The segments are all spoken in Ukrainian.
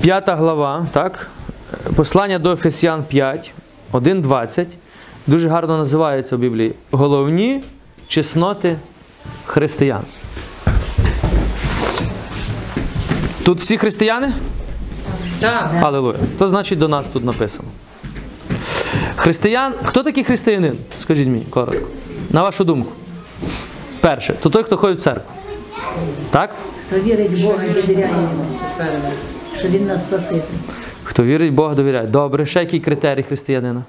П'ята глава, так? Послання до Ефесян 5, 1, 20. Дуже гарно називається в Біблії. Головні чесноти християн. Тут всі християни? Так. Алілуя. То значить до нас тут написано. Християн. Хто такий християнин? Скажіть мені коротко. На вашу думку. Перше, то той, хто ходить в церкву. Так? Хто вірить в Бога і довіряє йому, що він нас спаситель. Хто вірить, Бога довіряє. Добре, ще який критерій християнина?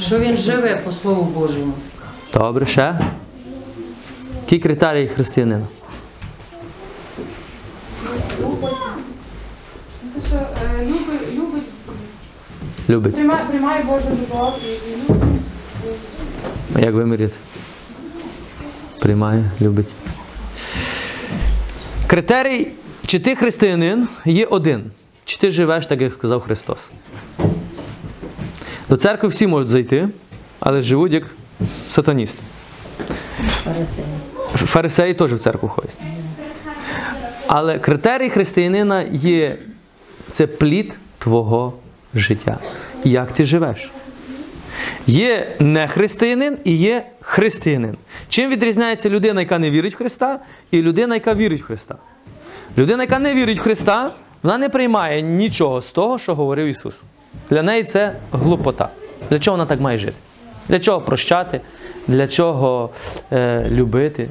Що він живе по Слову Божому. Добре, ще. Який критерій християнина? Е, любить, любить, приймає, приймає Божу любов Як ви міряєте? Приймає, любить. Критерій, чи ти християнин, є один. Чи ти живеш так, як сказав Христос. До церкви всі можуть зайти, але живуть як сатаністи. Фарисеї. Фарисеї теж в церкву ходять. Але критерій християнина є це плід твого життя. Як ти живеш? Є не християнин і є християнин. Чим відрізняється людина, яка не вірить в Христа, і людина, яка вірить в Христа? Людина, яка не вірить в Христа, вона не приймає нічого з того, що говорив Ісус. Для неї це глупота. Для чого вона так має жити? Для чого прощати? Для чого е, любити?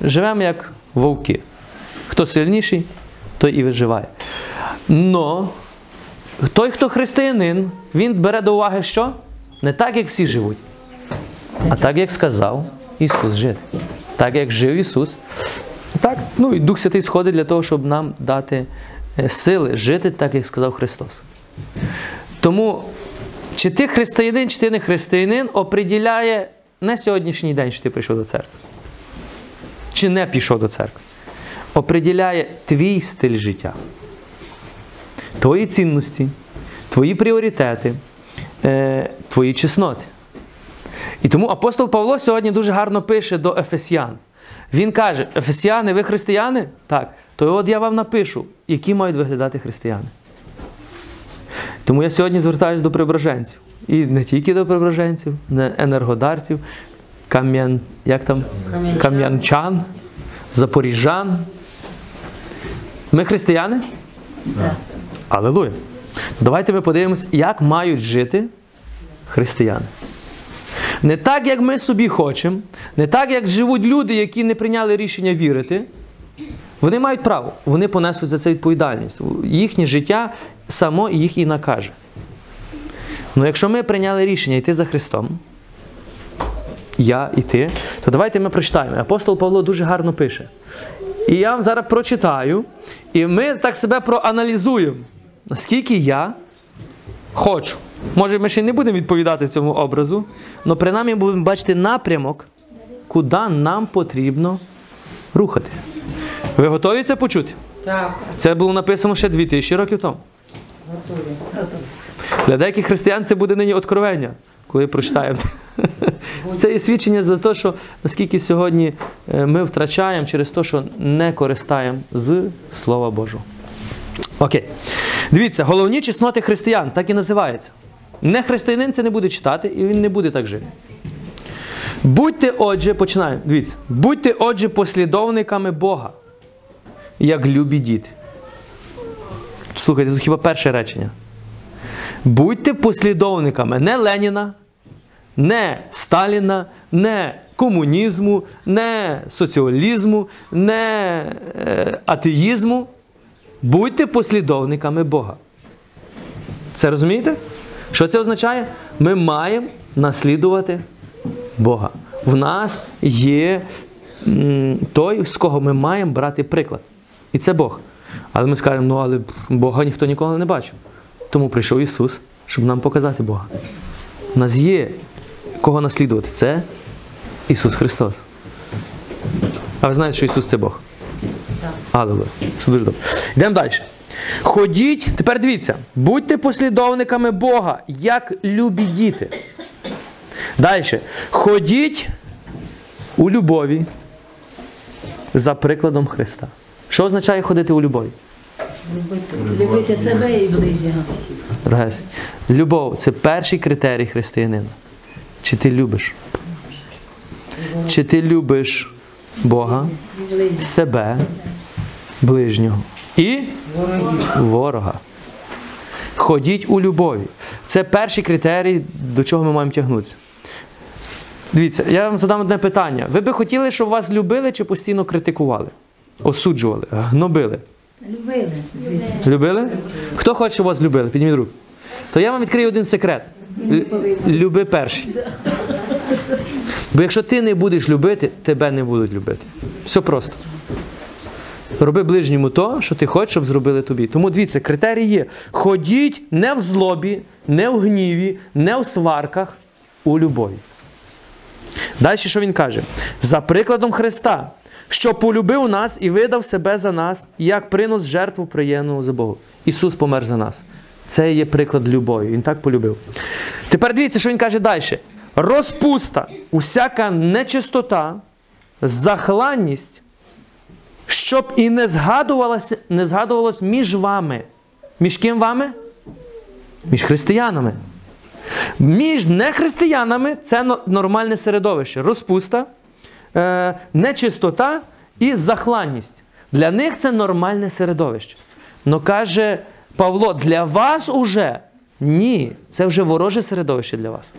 Живемо як вовки. Хто сильніший, той і виживає. Но той, хто християнин, він бере до уваги що? Не так, як всі живуть, а так, як сказав Ісус жити. Так, як жив Ісус. Так, ну і Дух Святий сходить для того, щоб нам дати е, сили жити так, як сказав Христос. Тому, чи ти християнин, чи ти не християнин, оприділяє не сьогоднішній день, що ти прийшов до церкви. Чи не пішов до церкви. Оприділяє твій стиль життя. Твої цінності, твої пріоритети, е, твої чесноти. І тому апостол Павло сьогодні дуже гарно пише до Ефесян. Він каже: Ефесяни, ви християни? Так. То от я вам напишу, які мають виглядати християни. Тому я сьогодні звертаюся до преображенців. І не тільки до преображенців, не енергодарців, кам'ян, як там? Кам'янчан. кам'янчан, запоріжжан. Ми християни? Алелуя. Давайте ми подивимось, як мають жити християни. Не так, як ми собі хочемо, не так, як живуть люди, які не прийняли рішення вірити. Вони мають право, вони понесуть за це відповідальність. Їхнє життя само їх і накаже. Ну якщо ми прийняли рішення йти за Христом, я і ти, то давайте ми прочитаємо. Апостол Павло дуже гарно пише. І я вам зараз прочитаю, і ми так себе проаналізуємо, наскільки я хочу. Може, ми ще не будемо відповідати цьому образу, але принаймні будемо бачити напрямок, куди нам потрібно рухатись. Ви готові це почути? Так, Це було написано ще 2000 років тому. готові. Для деяких християн це буде нині откровення, коли прочитаємо. Це є свідчення за те, що наскільки сьогодні е, ми втрачаємо через те, що не користаємо з Слова Божого. Окей. Дивіться, головні чесноти християн, так і називається. Не християнин це не буде читати, і він не буде так жити. Будьте, отже, починаємо. Дивіться, будьте, отже, послідовниками Бога, як любі діти. Слухайте, тут хіба перше речення. Будьте послідовниками не Леніна, не Сталіна, не комунізму, не соціалізму, не е, атеїзму. Будьте послідовниками Бога. Це розумієте? Що це означає? Ми маємо наслідувати Бога. В нас є той, з кого ми маємо брати приклад. І це Бог. Але ми скажемо, ну але Бога ніхто ніколи не бачив. Тому прийшов Ісус, щоб нам показати Бога. У нас є кого наслідувати. Це Ісус Христос. А ви знаєте, що Ісус це Бог? Аллилуйя. Це дуже добре. Йдемо далі. Ходіть, тепер дивіться, будьте послідовниками Бога, як любі діти. Далі. Ходіть у любові за прикладом Христа. Що означає ходити у любові? Любити. Любити себе і ближнього. Дорогесі, любов це перший критерій християнина. Чи ти любиш? Чи ти любиш Бога, себе, ближнього і ворога? Ходіть у любові. Це перший критерій, до чого ми маємо тягнутися. Дивіться, я вам задам одне питання. Ви би хотіли, щоб вас любили чи постійно критикували? Осуджували, гнобили? Любили, звісно. Любили? Хто хоче, щоб вас любили? Підніміть руку. То я вам відкрию один секрет. Люби перший. Бо якщо ти не будеш любити, тебе не будуть любити. Все просто. Роби ближньому то, що ти хочеш, щоб зробили тобі. Тому дивіться, критерій є. Ходіть не в злобі, не в гніві, не в сварках, у любові. Далі що він каже? За прикладом Христа, що полюбив нас і видав себе за нас, як принос жертву приємну за Богу. Ісус помер за нас. Це є приклад любові. Він так полюбив. Тепер дивіться, що він каже далі. Розпуста, усяка нечистота, захланність, щоб і не згадувалося, не згадувалось між вами. Між ким вами? Між християнами. Між нехристиянами це нормальне середовище. Розпуста, е, нечистота і захланність. Для них це нормальне середовище. Но каже Павло, для вас уже ні, це вже вороже середовище для вас.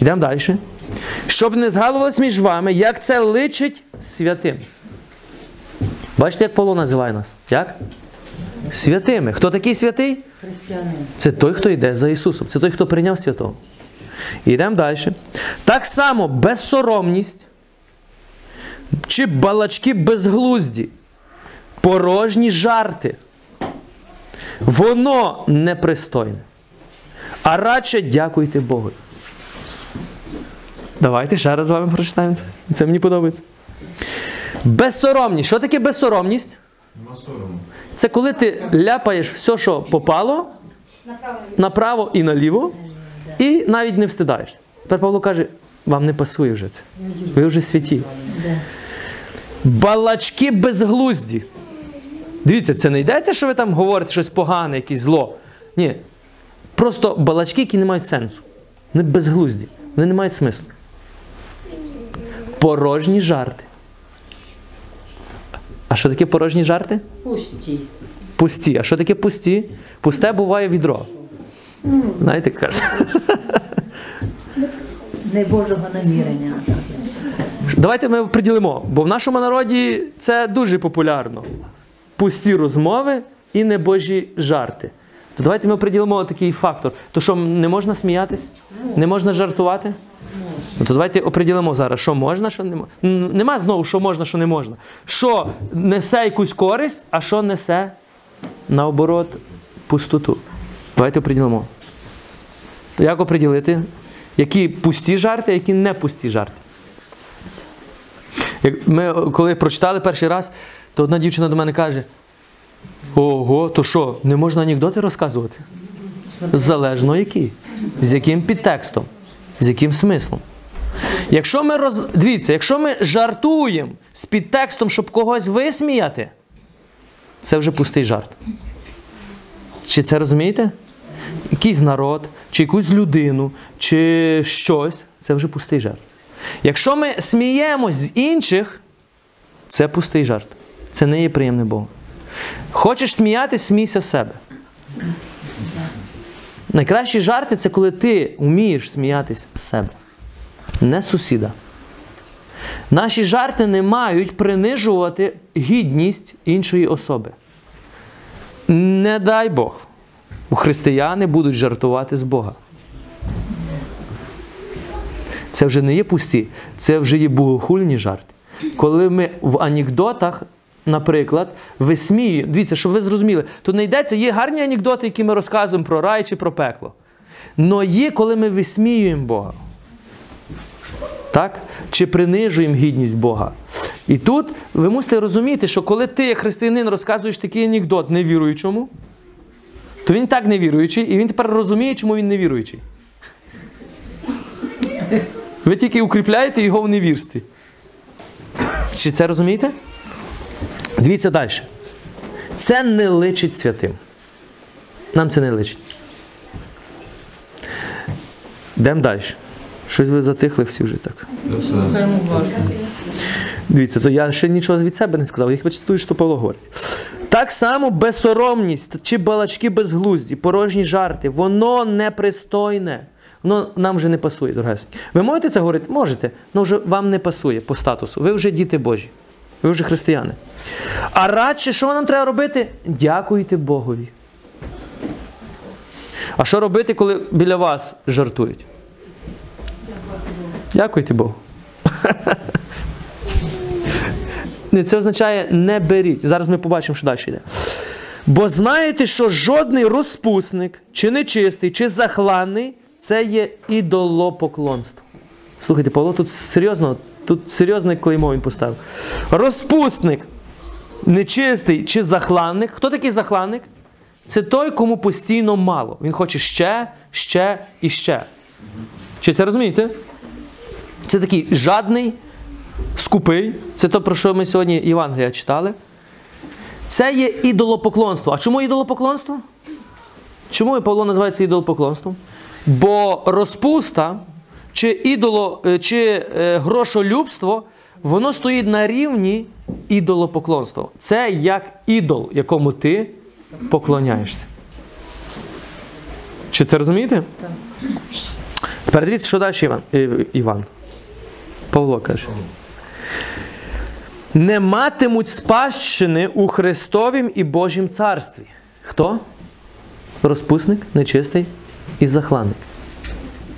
Йдемо далі. Щоб не згадувалось між вами, як це личить святим. Бачите, як Павло називає нас? Як? Святими. Хто такий святий? Християнин. Це той, хто йде за Ісусом. Це той, хто прийняв святого. Йдемо далі. Так само безсоромність чи балачки безглузді, порожні жарти. Воно непристойне. А радше дякуйте Богу. Давайте ще раз з вами прочитаємо це. Це мені подобається. Безсоромність. Що таке безсоромність? Це коли ти ляпаєш все, що попало, направо і наліво, і навіть не встидаєшся. Тепер Павло каже, вам не пасує вже це. Ви вже святі. Балачки безглузді. Дивіться, це не йдеться, що ви там говорите щось погане, якесь зло. Ні. Просто балачки, які не мають сенсу. Вони безглузді. Вони не мають смислу. Порожні жарти. А що таке порожні жарти? Пусті. Пусті. А що таке пусті? Пусте буває відро. Знаєте, як кажуть. Небожого намірення. Давайте ми приділимо, бо в нашому народі це дуже популярно. Пусті розмови і небожі жарти. То давайте ми приділимо такий фактор. То що не можна сміятись? Не можна жартувати? Ну, то давайте оприділимо зараз, що можна, що не можна. Нема знову, що можна, що не можна. Що несе якусь користь, а що несе наоборот пустоту. Давайте оприділимо. То як оприділити? Які пусті жарти, які не пусті жарти? Ми коли прочитали перший раз, то одна дівчина до мене каже: Ого, то що, не можна анекдоти розказувати? Залежно які. З яким підтекстом, з яким смислом. Якщо ми роз... Дивіться, якщо ми жартуємо з підтекстом, щоб когось висміяти, це вже пустий жарт. Чи це розумієте? Якийсь народ, чи якусь людину, чи щось, це вже пустий жарт. Якщо ми сміємось з інших, це пустий жарт. Це не є приємне Богу. Хочеш сміятись, смійся себе. Найкращі жарти це коли ти вмієш сміятись себе, не сусіда. Наші жарти не мають принижувати гідність іншої особи. Не дай Бог. Християни будуть жартувати з Бога. Це вже не є пусті, це вже є богохульні жарти. Коли ми в анекдотах, наприклад, висміюємо. Дивіться, щоб ви зрозуміли, тут не йдеться, є гарні анекдоти, які ми розказуємо про рай чи про пекло. Но є, коли ми висміюємо Бога. Так? Чи принижуємо гідність Бога. І тут ви мусите розуміти, що коли ти, як християнин, розказуєш такий анекдот невіруючому, то він так невіруючий, і він тепер розуміє, чому він невіруючий. Ви тільки укріпляєте його в невірстві. Чи це розумієте? Дивіться далі. Це не личить святим. Нам це не личить. Йдемо далі. Щось ви затихли всі вже так. Дивіться, то я ще нічого від себе не сказав, я хіба цитую, що Павло говорить. Так само безсоромність чи балачки безглузді, порожні жарти, воно непристойне. Воно нам вже не пасує, дорогесенькі. Ви можете це говорити? Можете, але вже вам не пасує по статусу. Ви вже діти Божі, ви вже християни. А радше, що нам треба робити? Дякуйте Богові. А що робити, коли біля вас жартують? Дякуйте Богу. Це означає не беріть. Зараз ми побачимо, що далі йде. Бо знаєте, що жодний розпусник, чи нечистий, чи захланний це є ідолопоклонство. Слухайте, Павло тут серйозно, тут серйозне клеймо він поставив. Розпусник, нечистий чи захланник. Хто такий захланник? Це той, кому постійно мало. Він хоче ще, ще і ще. Чи це розумієте? Це такий жадний, скупий. Це то, про що ми сьогодні Євангелія читали. Це є ідолопоклонство. А чому ідолопоклонство? Чому Павло називається ідолопоклонством? Бо розпуста чи ідоло, е, чи е, грошолюбство, воно стоїть на рівні ідолопоклонства. Це як ідол, якому ти поклоняєшся. Чи це розумієте? Тепер дивіться, що далі Іван. Е, Іван. Павло каже. Не матимуть спадщини у Христовім і Божім царстві. Хто? Розпусник, нечистий і захланник.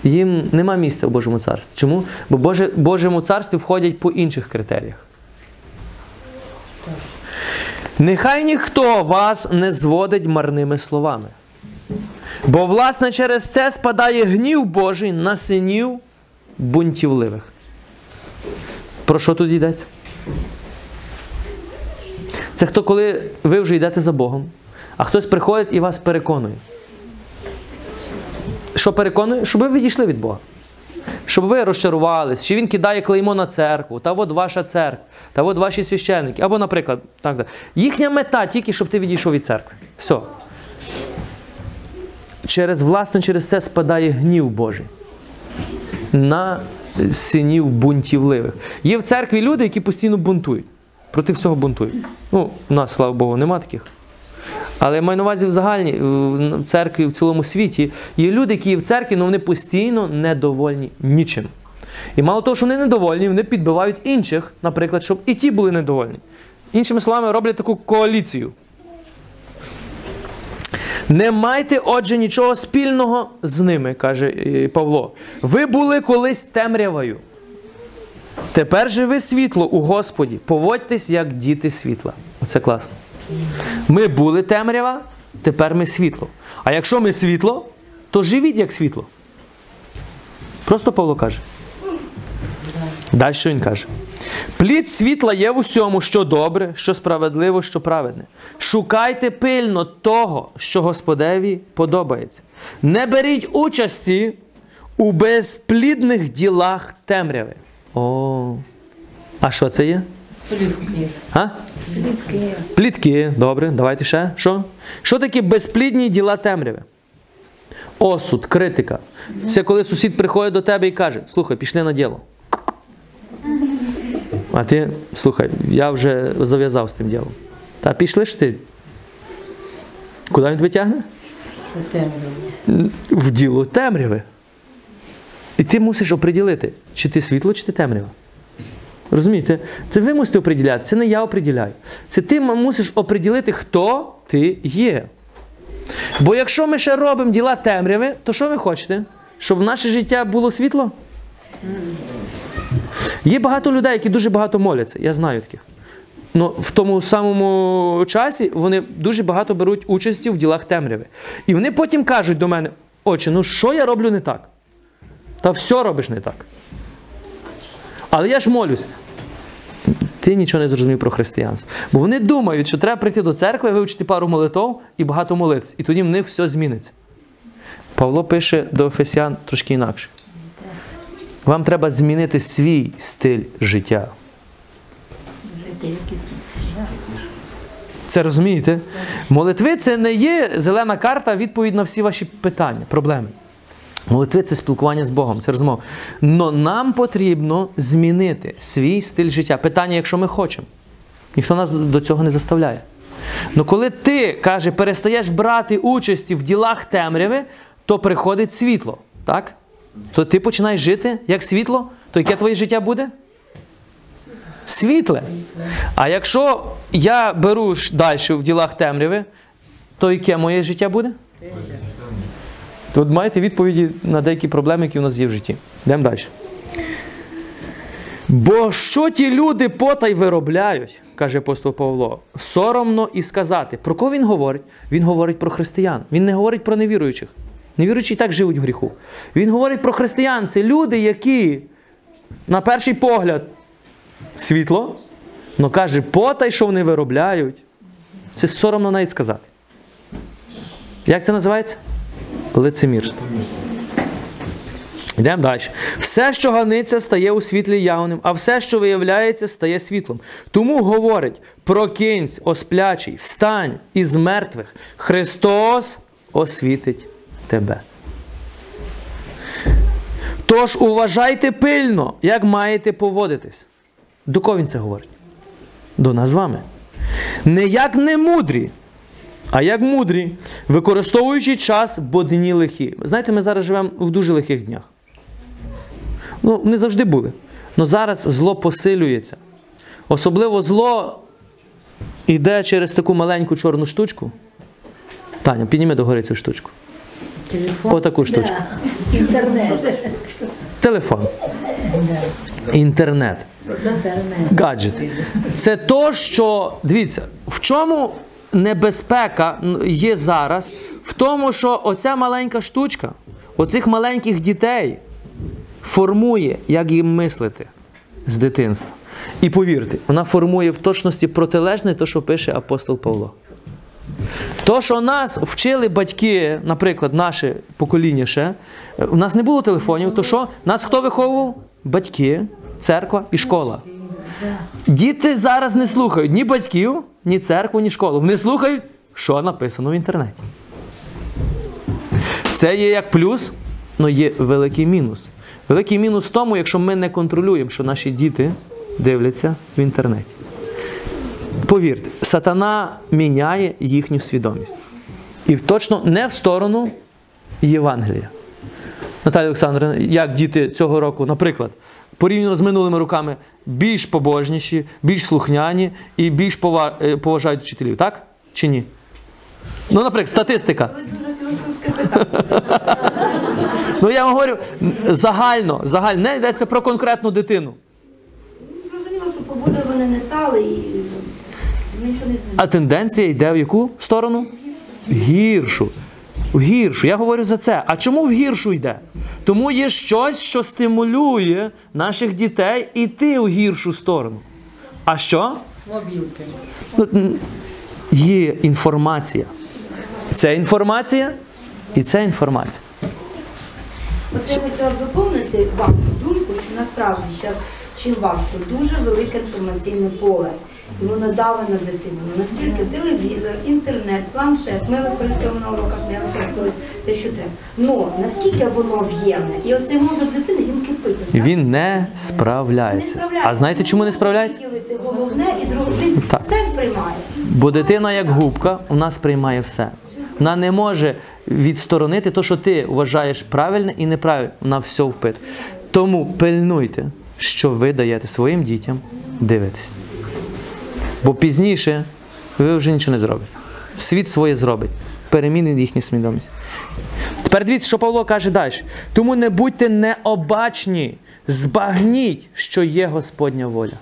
Їм нема місця у Божому царстві. Чому? Бо Боже, Божому царстві входять по інших критеріях. Нехай ніхто вас не зводить марними словами. Бо, власне, через це спадає гнів Божий на синів бунтівливих. Про що тут йдеться? Це хто, коли ви вже йдете за Богом, а хтось приходить і вас переконує. Що переконує? Щоб ви відійшли від Бога. Щоб ви розчарувались, чи він кидає клеймо на церкву, та от ваша церква, та от ваші священники. Або, наприклад, так, так. їхня мета тільки, щоб ти відійшов від церкви. Все. Через, власне, через це спадає гнів Божий на синів бунтівливих. Є в церкві люди, які постійно бунтують. Проти всього бунтують. Ну, у нас, слава Богу, нема таких. Але я маю на увазі в загальній в церкві в цілому світі є люди, які є в церкві, але вони постійно недовольні нічим. І мало того, що вони недовольні, вони підбивають інших, наприклад, щоб і ті були недовольні. Іншими словами, роблять таку коаліцію. Не майте, отже, нічого спільного з ними, каже е, Павло. Ви були колись темрявою. Тепер же ви світло у Господі. Поводьтесь як діти світла. Оце класно. Ми були темрява, тепер ми світло. А якщо ми світло, то живіть як світло. Просто Павло каже. Далі що він каже? Плід світла є в усьому, що добре, що справедливо, що праведне. Шукайте пильно того, що Господеві подобається. Не беріть участі у безплідних ділах темряви. О, а що це є? Плівки. А? Плітки. Плітки, добре, давайте ще. Що? Що таке безплідні діла темряви? Осуд, критика. Це коли сусід приходить до тебе і каже: слухай, пішли на діло. А ти, слухай, я вже зав'язав з тим ділом. Та пішли ж ти. Куди він тебе тягне? В діло темряви. І ти мусиш оприділити, чи ти світло, чи ти темрява. Розумієте? Це ви мусите оприділяти, це не я оприділяю. Це ти мусиш оприділити, хто ти є. Бо якщо ми ще робимо діла темряви, то що ви хочете? Щоб наше життя було світло? Є багато людей, які дуже багато моляться. Я знаю таких. Ну, в тому самому часі вони дуже багато беруть участі в ділах темряви. І вони потім кажуть до мене: отче, ну що я роблю не так? Та все робиш не так. Але я ж молюсь. Ти нічого не зрозумів про християнство. Бо вони думають, що треба прийти до церкви, вивчити пару молитов і багато молитися. І тоді в них все зміниться. Павло пише до Ефесян трошки інакше. Вам треба змінити свій стиль життя. Це розумієте? Молитви це не є зелена карта, відповідь на всі ваші питання, проблеми. Молитви це спілкування з Богом, це розмова. Но нам потрібно змінити свій стиль життя. Питання, якщо ми хочемо. Ніхто нас до цього не заставляє. Ну коли ти, каже, перестаєш брати участі в ділах темряви, то приходить світло. Так? То ти починаєш жити як світло, то яке твоє життя буде? Світле. А якщо я беру далі в ділах темряви, то яке моє життя буде? Тут маєте відповіді на деякі проблеми, які у нас є в житті. Йдемо далі. Бо що ті люди потай виробляють, каже апостол Павло, соромно і сказати. Про кого він говорить? Він говорить про християн. Він не говорить про невіруючих. Невіруючі і так живуть в гріху. Він говорить про християн. Це люди, які, на перший погляд, світло, але каже, потай, що вони виробляють. Це соромно навіть сказати. Як це називається? Лицемірство. Йдемо далі. Все, що ганиться, стає у світлі явним, а все, що виявляється, стає світлом. Тому говорить: прокинься, осплячий, встань із мертвих. Христос освітить тебе. Тож уважайте пильно, як маєте поводитись. До кого він це говорить? До нас з вами. Не як не мудрі, а як мудрі, використовуючи час, бо дні лихі. Знаєте, ми зараз живемо в дуже лихих днях. Ну, не завжди були. Але зараз зло посилюється. Особливо зло йде через таку маленьку чорну штучку. Таня, підніми догори цю штучку. Телефон. Отаку штучку. Да. Інтернет. Телефон. Інтернет. Інтернет. гаджети. Це то, що дивіться, в чому небезпека є зараз, в тому, що оця маленька штучка, оцих маленьких дітей формує, як їм мислити з дитинства. І повірте, вона формує в точності протилежне те, що пише апостол Павло. То, що нас вчили батьки, наприклад, наше покоління ще, е, у нас не було телефонів, то що? Нас хто виховував? Батьки, церква і школа. Діти зараз не слухають ні батьків, ні церкву, ні школу. Вони слухають, що написано в інтернеті. Це є як плюс, але є великий мінус. Великий мінус в тому, якщо ми не контролюємо, що наші діти дивляться в інтернеті. Повірте, сатана міняє їхню свідомість. І точно не в сторону Євангелія. Наталя Олександровна, як діти цього року, наприклад, порівняно з минулими роками, більш побожніші, більш слухняні і більш е, поважають вчителів, так? Чи ні? Ну, наприклад, статистика. Ну я вам говорю загально, загально, не йдеться про конкретну дитину. Зрозуміло, що побоже вони не стали і нічого не змінилося. А тенденція йде в яку сторону? Гіршу. В гіршу. Я говорю за це. А чому в гіршу йде? Тому є щось, що стимулює наших дітей йти в гіршу сторону. А що? Мобілки. Ну, Є інформація. Це інформація і це інформація. Оце я хотіла б доповнити вашу думку, що насправді зараз чим важко, дуже велике інформаційне поле. І воно дави на дитину. Ну, Наскільки телевізор, інтернет, планшет, ми використовуємо на уроках, не використовуємо те, що треба. Ну наскільки воно об'ємне, і оцей мозок дитини він кипить. так? Він не Не справляється. А знаєте, чому не справляється? Головне і друге. Так. все сприймає. Бо дитина, як губка, у нас приймає все. Вона не може відсторонити те, що ти вважаєш правильне і неправильне. Вона все впитує. Тому пильнуйте, що ви даєте своїм дітям дивитись. Бо пізніше ви вже нічого не зробите. Світ своє зробить. Перемінить їхню свідомість. Тепер дивіться, що Павло каже далі. Тому не будьте необачні, збагніть, що є Господня воля.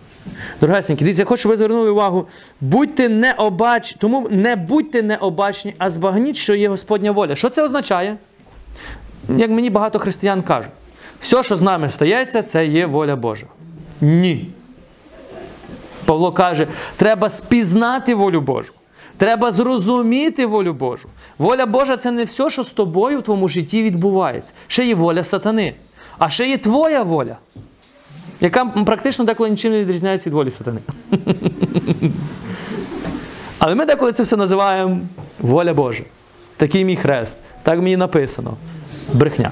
Дорогесенькі, дивіться, я хочу, щоб ви звернули увагу. Будьте необачні, тому не будьте необачні, а збагніть, що є Господня воля. Що це означає? Як мені багато християн кажуть, все, що з нами стається, це є воля Божа. Ні. Павло каже, треба спізнати волю Божу. Треба зрозуміти волю Божу. Воля Божа це не все, що з тобою в твоєму житті відбувається. Ще є воля сатани. А ще є твоя воля, яка практично деколи нічим не відрізняється від волі сатани. Але ми деколи це все називаємо воля Божа. Такий мій хрест. Так мені написано. Брехня.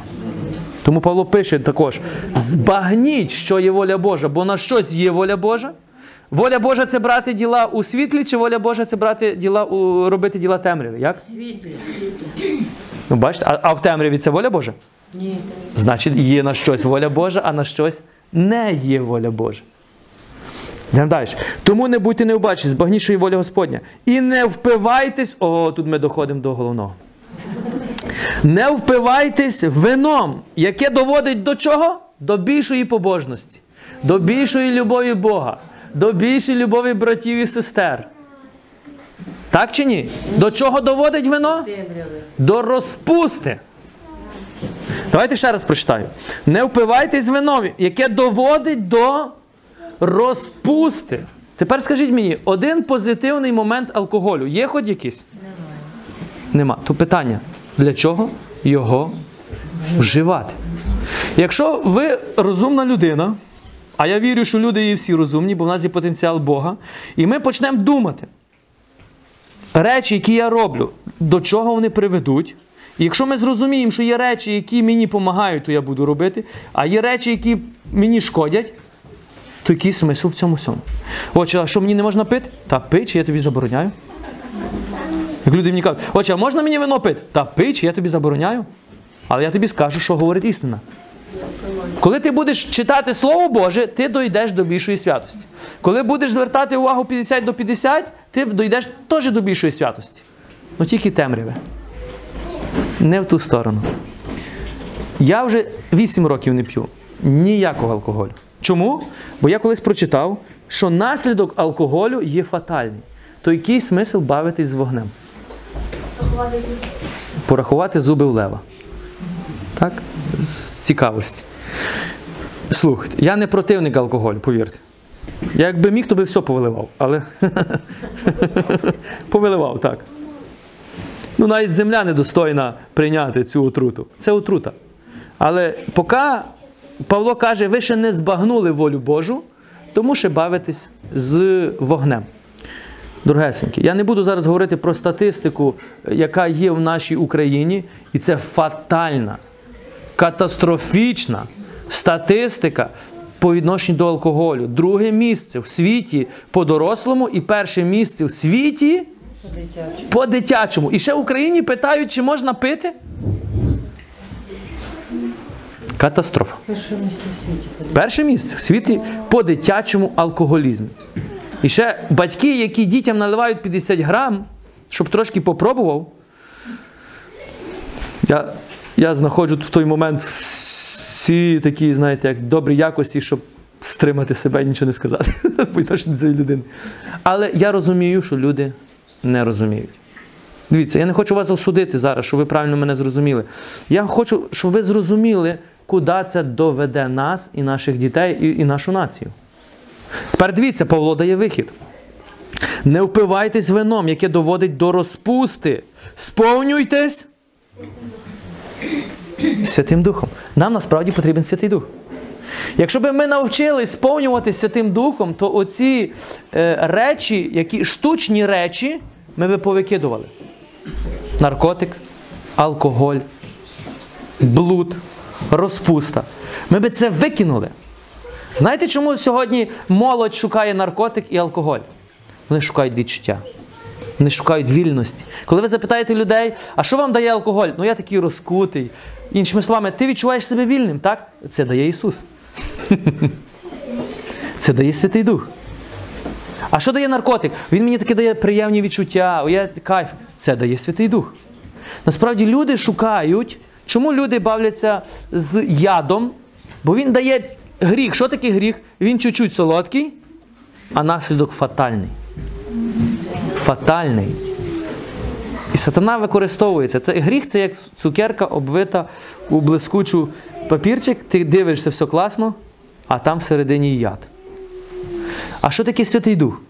Тому Павло пише також: збагніть, що є воля Божа, бо на щось є воля Божа. Воля Божа це брати діла у світлі, чи воля Божа це брати діла у робити діла темряві? Як? Світлі. Ну, бачите, а, а в темряві це воля Божа? Ні. Значить, є на щось воля Божа, а на щось не є воля Божа. Йдемо далі. Тому не будьте необачні, є воля Господня. І не впивайтесь, о, тут ми доходимо до головного. Не впивайтесь вином, яке доводить до чого? До більшої побожності, до більшої любові Бога, до більшої любові братів і сестер. Так чи ні? До чого доводить вино? До розпусти. Давайте ще раз прочитаю. Не впивайтесь вином, яке доводить до розпусти. Тепер скажіть мені, один позитивний момент алкоголю є хоч якийсь? Немає. Нема. То питання, для чого його вживати? Якщо ви розумна людина, а я вірю, що люди є всі розумні, бо в нас є потенціал Бога, і ми почнемо думати, речі, які я роблю, до чого вони приведуть. І якщо ми зрозуміємо, що є речі, які мені допомагають, то я буду робити, а є речі, які мені шкодять, то який смисл в цьому всьому? Отже, а що мені не можна пити? Та пий, чи я тобі забороняю. Як люди мені кажуть, отже, а можна мені вино пити? Та пий, чи я тобі забороняю. Але я тобі скажу, що говорить істина. Коли ти будеш читати Слово Боже, ти дійдеш до більшої святості. Коли будеш звертати увагу 50 до 50, ти дійдеш теж до більшої святості. Ну тільки темряве. Не в ту сторону. Я вже 8 років не п'ю ніякого алкоголю. Чому? Бо я колись прочитав, що наслідок алкоголю є фатальний. То який смисл бавитись з вогнем? Порахувати зуби в лева. Так? З цікавості. Слухайте, я не противник алкоголю, повірте. Я якби міг, то би все повиливав, але повиливав, так. Ну, навіть земля недостойна прийняти цю отруту. Це отрута. Але поки Павло каже, ви ще не збагнули волю Божу, тому ще бавитесь з вогнем. Дорогесенькі, я не буду зараз говорити про статистику, яка є в нашій Україні, і це фатальна, катастрофічна статистика по відношенню до алкоголю. Друге місце в світі по дорослому і перше місце в світі По-дитячому. по дитячому. І ще в Україні питають, чи можна пити? Катастрофа. Перше місце в світі. Перше місце в світі по дитячому алкоголізмі. І ще батьки, які дітям наливають 50 грам, щоб трошки попробував. Я, я знаходжу в той момент всі такі, знаєте, як добрі якості, щоб стримати себе і нічого не сказати по цієї людини. Але я розумію, що люди не розуміють. Дивіться, я не хочу вас осудити зараз, щоб ви правильно мене зрозуміли. Я хочу, щоб ви зрозуміли, куди це доведе нас і наших дітей, і, і нашу націю. Тепер дивіться, Павло дає вихід. Не впивайтесь вином, яке доводить до розпусти. Сповнюйтесь Святим Духом. Нам насправді потрібен Святий Дух. Якщо б ми навчились сповнюватися Святим Духом, то оці е, речі, які штучні речі, ми би повикидували. Наркотик, алкоголь, блуд, розпуста. Ми би це викинули. Знаєте, чому сьогодні молодь шукає наркотик і алкоголь? Вони шукають відчуття. Вони шукають вільності. Коли ви запитаєте людей, а що вам дає алкоголь? Ну я такий розкутий. Іншими словами, ти відчуваєш себе вільним, так? Це дає Ісус. Це дає Святий Дух. А що дає наркотик? Він мені таке дає приємні відчуття, я кайф. Це дає Святий Дух. Насправді люди шукають, чому люди бавляться з ядом? Бо він дає гріх. Що таке гріх? Він чуть-чуть солодкий, а наслідок фатальний. Фатальний. І сатана використовується. Це гріх це як цукерка обвита у блискучу папірчик, ти дивишся, все класно, а там всередині яд. А що таке Святий Дух?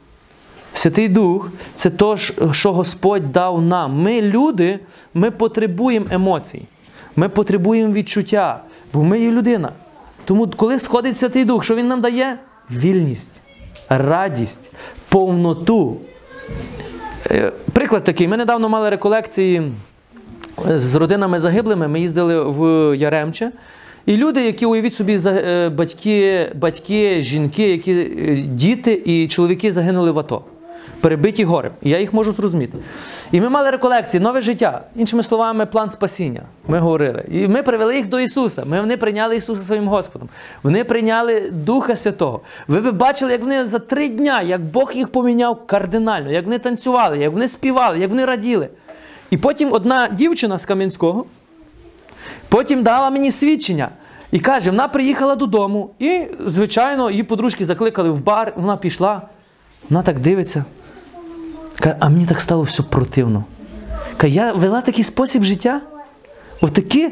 Святий Дух це то, що Господь дав нам. Ми, люди, ми потребуємо емоцій. Ми потребуємо відчуття, бо ми є людина. Тому, коли сходить Святий Дух, що Він нам дає? Вільність, радість, повноту, Приклад такий. Ми недавно мали реколекції з родинами загиблими. Ми їздили в Яремче. І люди, які уявіть собі, е, батьки, батьки, жінки, які е, діти і чоловіки загинули в АТО, перебиті горем. І я їх можу зрозуміти. І ми мали реколекції, нове життя, іншими словами, план спасіння. Ми говорили. І ми привели їх до Ісуса. Ми вони прийняли Ісуса своїм Господом. Вони прийняли Духа Святого. Ви б бачили, як вони за три дня, як Бог їх поміняв кардинально, як вони танцювали, як вони співали, як вони раділи. І потім одна дівчина з Кам'янського. Потім дала мені свідчення. І каже, вона приїхала додому, і, звичайно, її подружки закликали в бар, вона пішла, вона так дивиться. Каже, а мені так стало все противно. Каже, я вела такий спосіб життя. Отакі,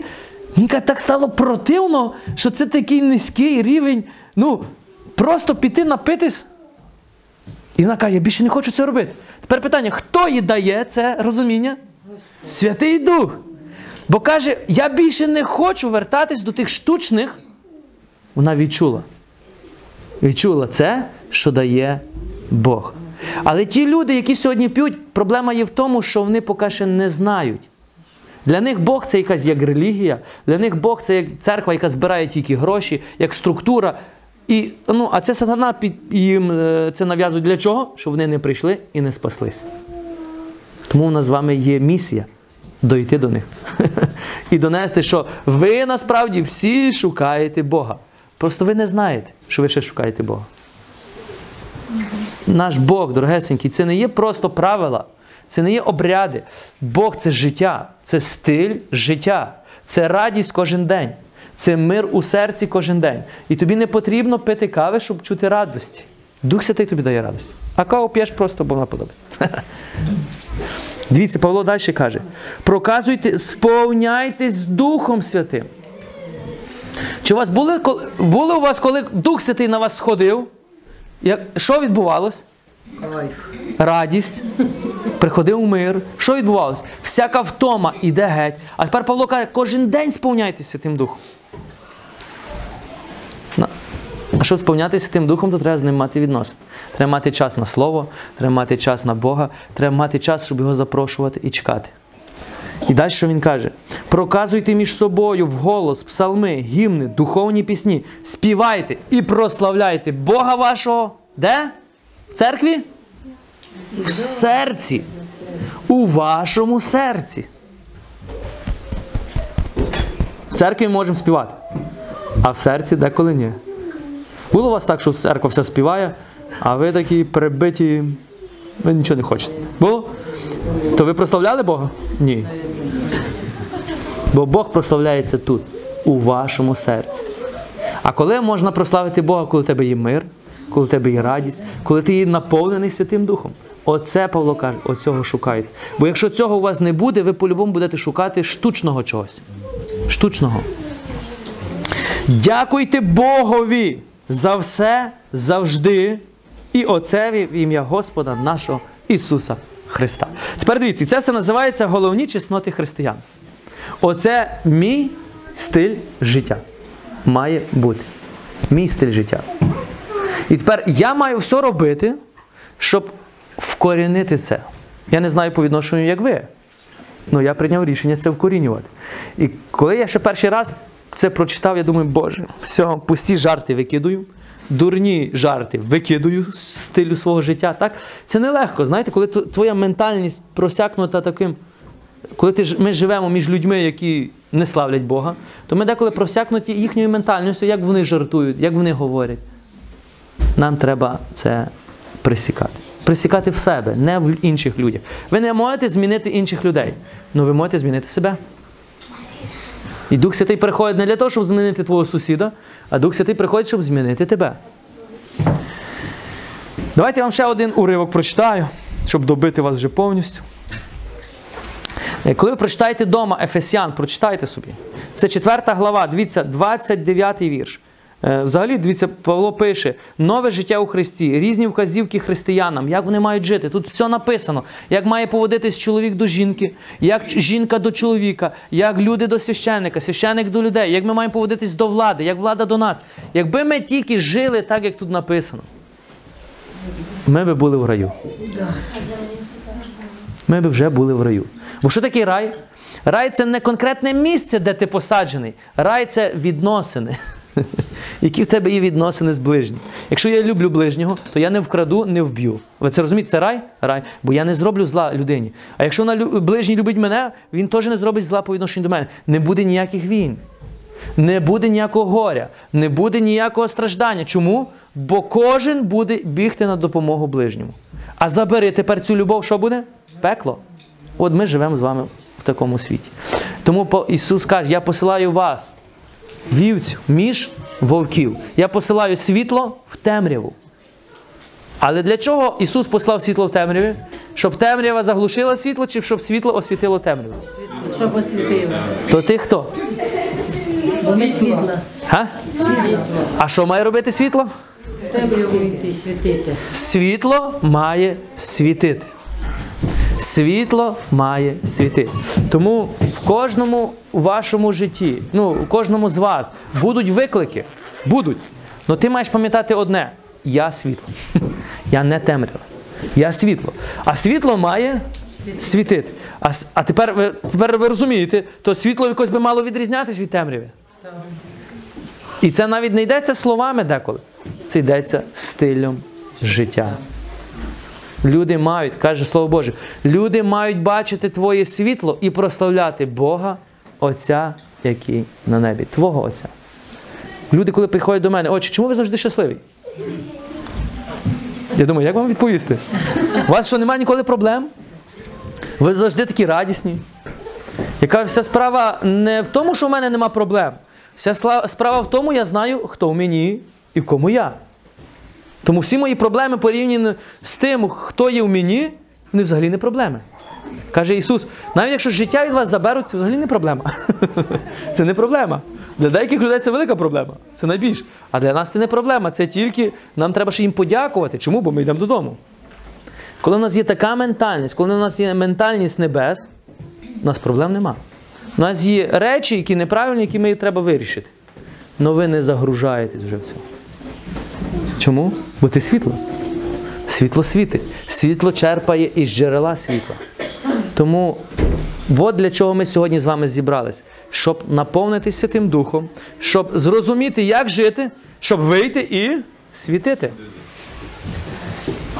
мені каже, так стало противно, що це такий низький рівень. Ну, просто піти напитись. І вона каже, я більше не хочу це робити. Тепер питання: хто їй дає це розуміння? Святий Дух. Бо каже, я більше не хочу вертатись до тих штучних. Вона відчула. Відчула це, що дає Бог. Але ті люди, які сьогодні п'ють, проблема є в тому, що вони поки ще не знають. Для них Бог це якась як релігія, для них Бог це як церква, яка збирає тільки гроші, як структура. І, ну, а це сатана під, їм е, це нав'язує для чого? Щоб вони не прийшли і не спаслися. Тому у нас з вами є місія дойти до них і донести, що ви насправді всі шукаєте Бога. Просто ви не знаєте, що ви ще шукаєте Бога. Наш Бог, дорогесенький, це не є просто правила, це не є обряди. Бог це життя, це стиль життя, це радість кожен день, це мир у серці кожен день. І тобі не потрібно пити кави, щоб чути радості. Дух Святий тобі дає радість. А каву п'єш просто, бо вона подобається. Дивіться, Павло далі каже: проказуйте, сповняйтесь Духом Святим. Чи у вас були, коли- було у вас, коли Дух Святий на вас сходив? Як, що відбувалось? Радість. Приходив мир. Що відбувалось? Всяка втома іде геть. А тепер Павло каже, кожен день сповняйтеся тим духом. А щоб сповнятися тим духом, то треба з ним мати відносини. Треба мати час на слово, треба мати час на Бога, треба мати час, щоб його запрошувати і чекати. І далі що він каже? Проказуйте між собою вголос, псалми, гімни, духовні пісні, співайте і прославляйте Бога вашого. Де? В церкві? В серці. У вашому серці. В церкві ми можемо співати, а в серці деколи ні. Було у вас так, що церква все співає, а ви такі перебиті, ви нічого не хочете. Було? То ви прославляли Бога? Ні. Бо Бог прославляється тут, у вашому серці. А коли можна прославити Бога, коли в тебе є мир, коли в тебе є радість, коли ти є наповнений Святим Духом? Оце Павло каже, оцього шукайте. Бо якщо цього у вас не буде, ви по-любому будете шукати штучного чогось. Штучного. Дякуйте Богові за все завжди і Отцеві в ім'я Господа нашого Ісуса Христа. Тепер дивіться, це все називається головні чесноти християн. Оце мій стиль життя. Має бути. Мій стиль життя. І тепер я маю все робити, щоб вкорінити це. Я не знаю по відношенню, як ви. Ну, я прийняв рішення це вкорінювати. І коли я ще перший раз це прочитав, я думаю, Боже, все, пусті жарти викидую, дурні жарти викидую з стилю свого життя. Так? Це нелегко. Знаєте, коли твоя ментальність просякнута таким. Коли ти, ми живемо між людьми, які не славлять Бога, то ми деколи просякнуті їхньою ментальністю, як вони жартують, як вони говорять. Нам треба це присікати. Присікати в себе, не в інших людях. Ви не можете змінити інших людей, але ви можете змінити себе. І Дух Святий приходить не для того, щоб змінити твого сусіда, а Дух Святий приходить, щоб змінити тебе. Давайте я вам ще один уривок прочитаю, щоб добити вас вже повністю. Е, Коли ви прочитаєте вдома Ефесян, прочитайте собі. Це 4 глава, дивіться, 29 вірш. Е, Взагалі, дивіться, Павло пише: нове життя у Христі, різні вказівки християнам, як вони мають жити. Тут все написано, як має поводитись чоловік до жінки, як жінка до чоловіка, як люди до священника, священник до людей, як ми маємо поводитись до влади, як влада до нас. Якби ми тільки жили так, як тут написано, ми би були в раю. Ми б вже були в раю. Бо що таке рай? Рай це не конкретне місце, де ти посаджений. Рай це відносини. Які в тебе є відносини з ближнім. Якщо я люблю ближнього, то я не вкраду, не вб'ю. Ви це розумієте? Це рай? Рай. Бо я не зроблю зла людині. А якщо вона ближній любить мене, він теж не зробить зла по відношенню до мене. Не буде ніяких війн. Не буде ніякого горя, не буде ніякого страждання. Чому? Бо кожен буде бігти на допомогу ближньому. А забери тепер цю любов, що буде? Пекло. От ми живемо з вами в такому світі. Тому Ісус каже: Я посилаю вас, вівцю, між вовків. Я посилаю світло в темряву. Але для чого Ісус послав світло в темряві? Щоб темрява заглушила світло, чи щоб світло освітило темряву? Щоб освітив. То ти хто? Ми світло. Га? Світло. А що має робити світло? Темряву йти, світити. Світло має світити. Світло має світити. Тому в кожному вашому житті, ну, в кожному з вас будуть виклики. Будуть. Але ти маєш пам'ятати одне: я світло. Я не темрява. Я світло. А світло має світити. А, а тепер, ви, тепер ви розумієте, то світло якось би мало відрізнятись від темряви. І це навіть не йдеться словами деколи. Це йдеться стилем життя. Люди мають, каже Слово Боже, люди мають бачити Твоє світло і прославляти Бога, Отця, який на небі, Твого Отця. Люди, коли приходять до мене, отче, чому ви завжди щасливі? Я думаю, як вам відповісти? У вас що, немає ніколи проблем? Ви завжди такі радісні. Яка вся справа не в тому, що в мене нема проблем. Вся справа в тому, я знаю, хто в мені і в кому я. Тому всі мої проблеми порівняні з тим, хто є в мені, вони взагалі не проблеми. Каже Ісус, навіть якщо життя від вас заберуть, це взагалі не проблема. Це не проблема. Для деяких людей це велика проблема. Це найбільше. А для нас це не проблема. Це тільки нам треба ще їм подякувати. Чому? Бо ми йдемо додому. Коли в нас є така ментальність, коли у нас є ментальність небес, у нас проблем нема. У нас є речі, які неправильні, які ми треба вирішити. Але ви не загружаєтесь вже в цьому. Чому? Бо ти світло. Світло світить. Світло черпає із джерела світла. Тому от для чого ми сьогодні з вами зібрались. Щоб наповнитися Святим Духом, щоб зрозуміти, як жити, щоб вийти і світити.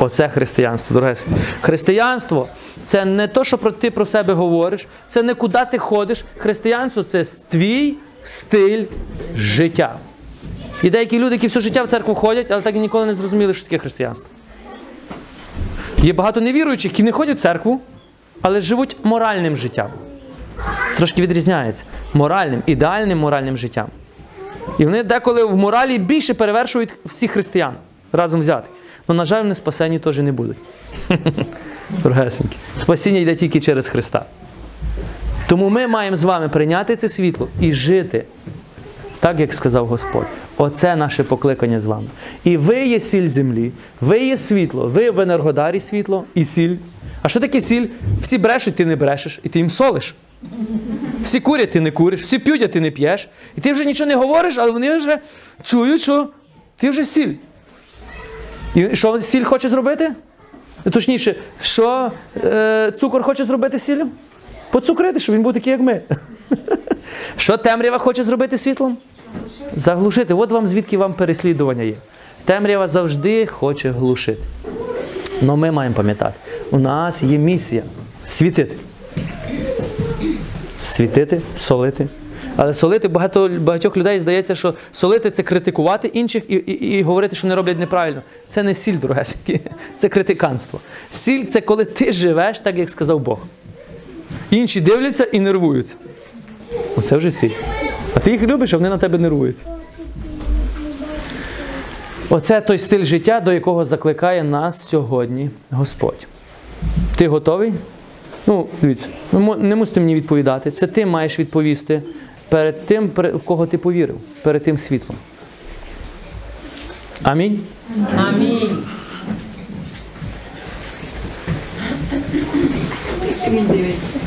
Оце християнство, дороге. Християнство це не то, що ти про себе говориш, це не куди ти ходиш. Християнство це твій стиль життя. І деякі люди, які все життя в церкву ходять, але так і ніколи не зрозуміли, що таке християнство. Є багато невіруючих, які не ходять в церкву, але живуть моральним життям. Трошки відрізняється. Моральним, ідеальним моральним життям. І вони деколи в моралі більше перевершують всіх християн разом взятих. Ну, на жаль, вони спасені теж не будуть. Дорогесенькі. Спасіння йде тільки через Христа. Тому ми маємо з вами прийняти це світло і жити, так як сказав Господь. Оце наше покликання з вами. І ви є сіль землі, ви є світло, ви в енергодарі світло і сіль. А що таке сіль? Всі брешуть, ти не брешеш, і ти їм солиш. Всі курять, ти не куриш, всі п'ють, а ти не п'єш. І ти вже нічого не говориш, але вони вже чують, що ти вже сіль. І що сіль хоче зробити? Точніше, що е, цукор хоче зробити сіллю? Поцукрити, щоб він був такий, як ми. Що темрява хоче зробити світлом? Заглушити. От вам звідки вам переслідування є. Темрява завжди хоче глушити. Але ми маємо пам'ятати, у нас є місія світити. Світити, солити. Але солити багато багатьох людей здається, що солити це критикувати інших і, і, і говорити, що не роблять неправильно. Це не сіль, дорогесенькі, це критиканство. Сіль це коли ти живеш так, як сказав Бог. Інші дивляться і нервуються. Оце вже сіль. А ти їх любиш, а вони на тебе нервуються. Оце той стиль життя, до якого закликає нас сьогодні Господь. Ти готовий? Ну, дивіться, ну, не мусите мені відповідати. Це ти маєш відповісти перед тим, в кого ти повірив, перед тим світлом. Амінь. Амінь. Він дивиться.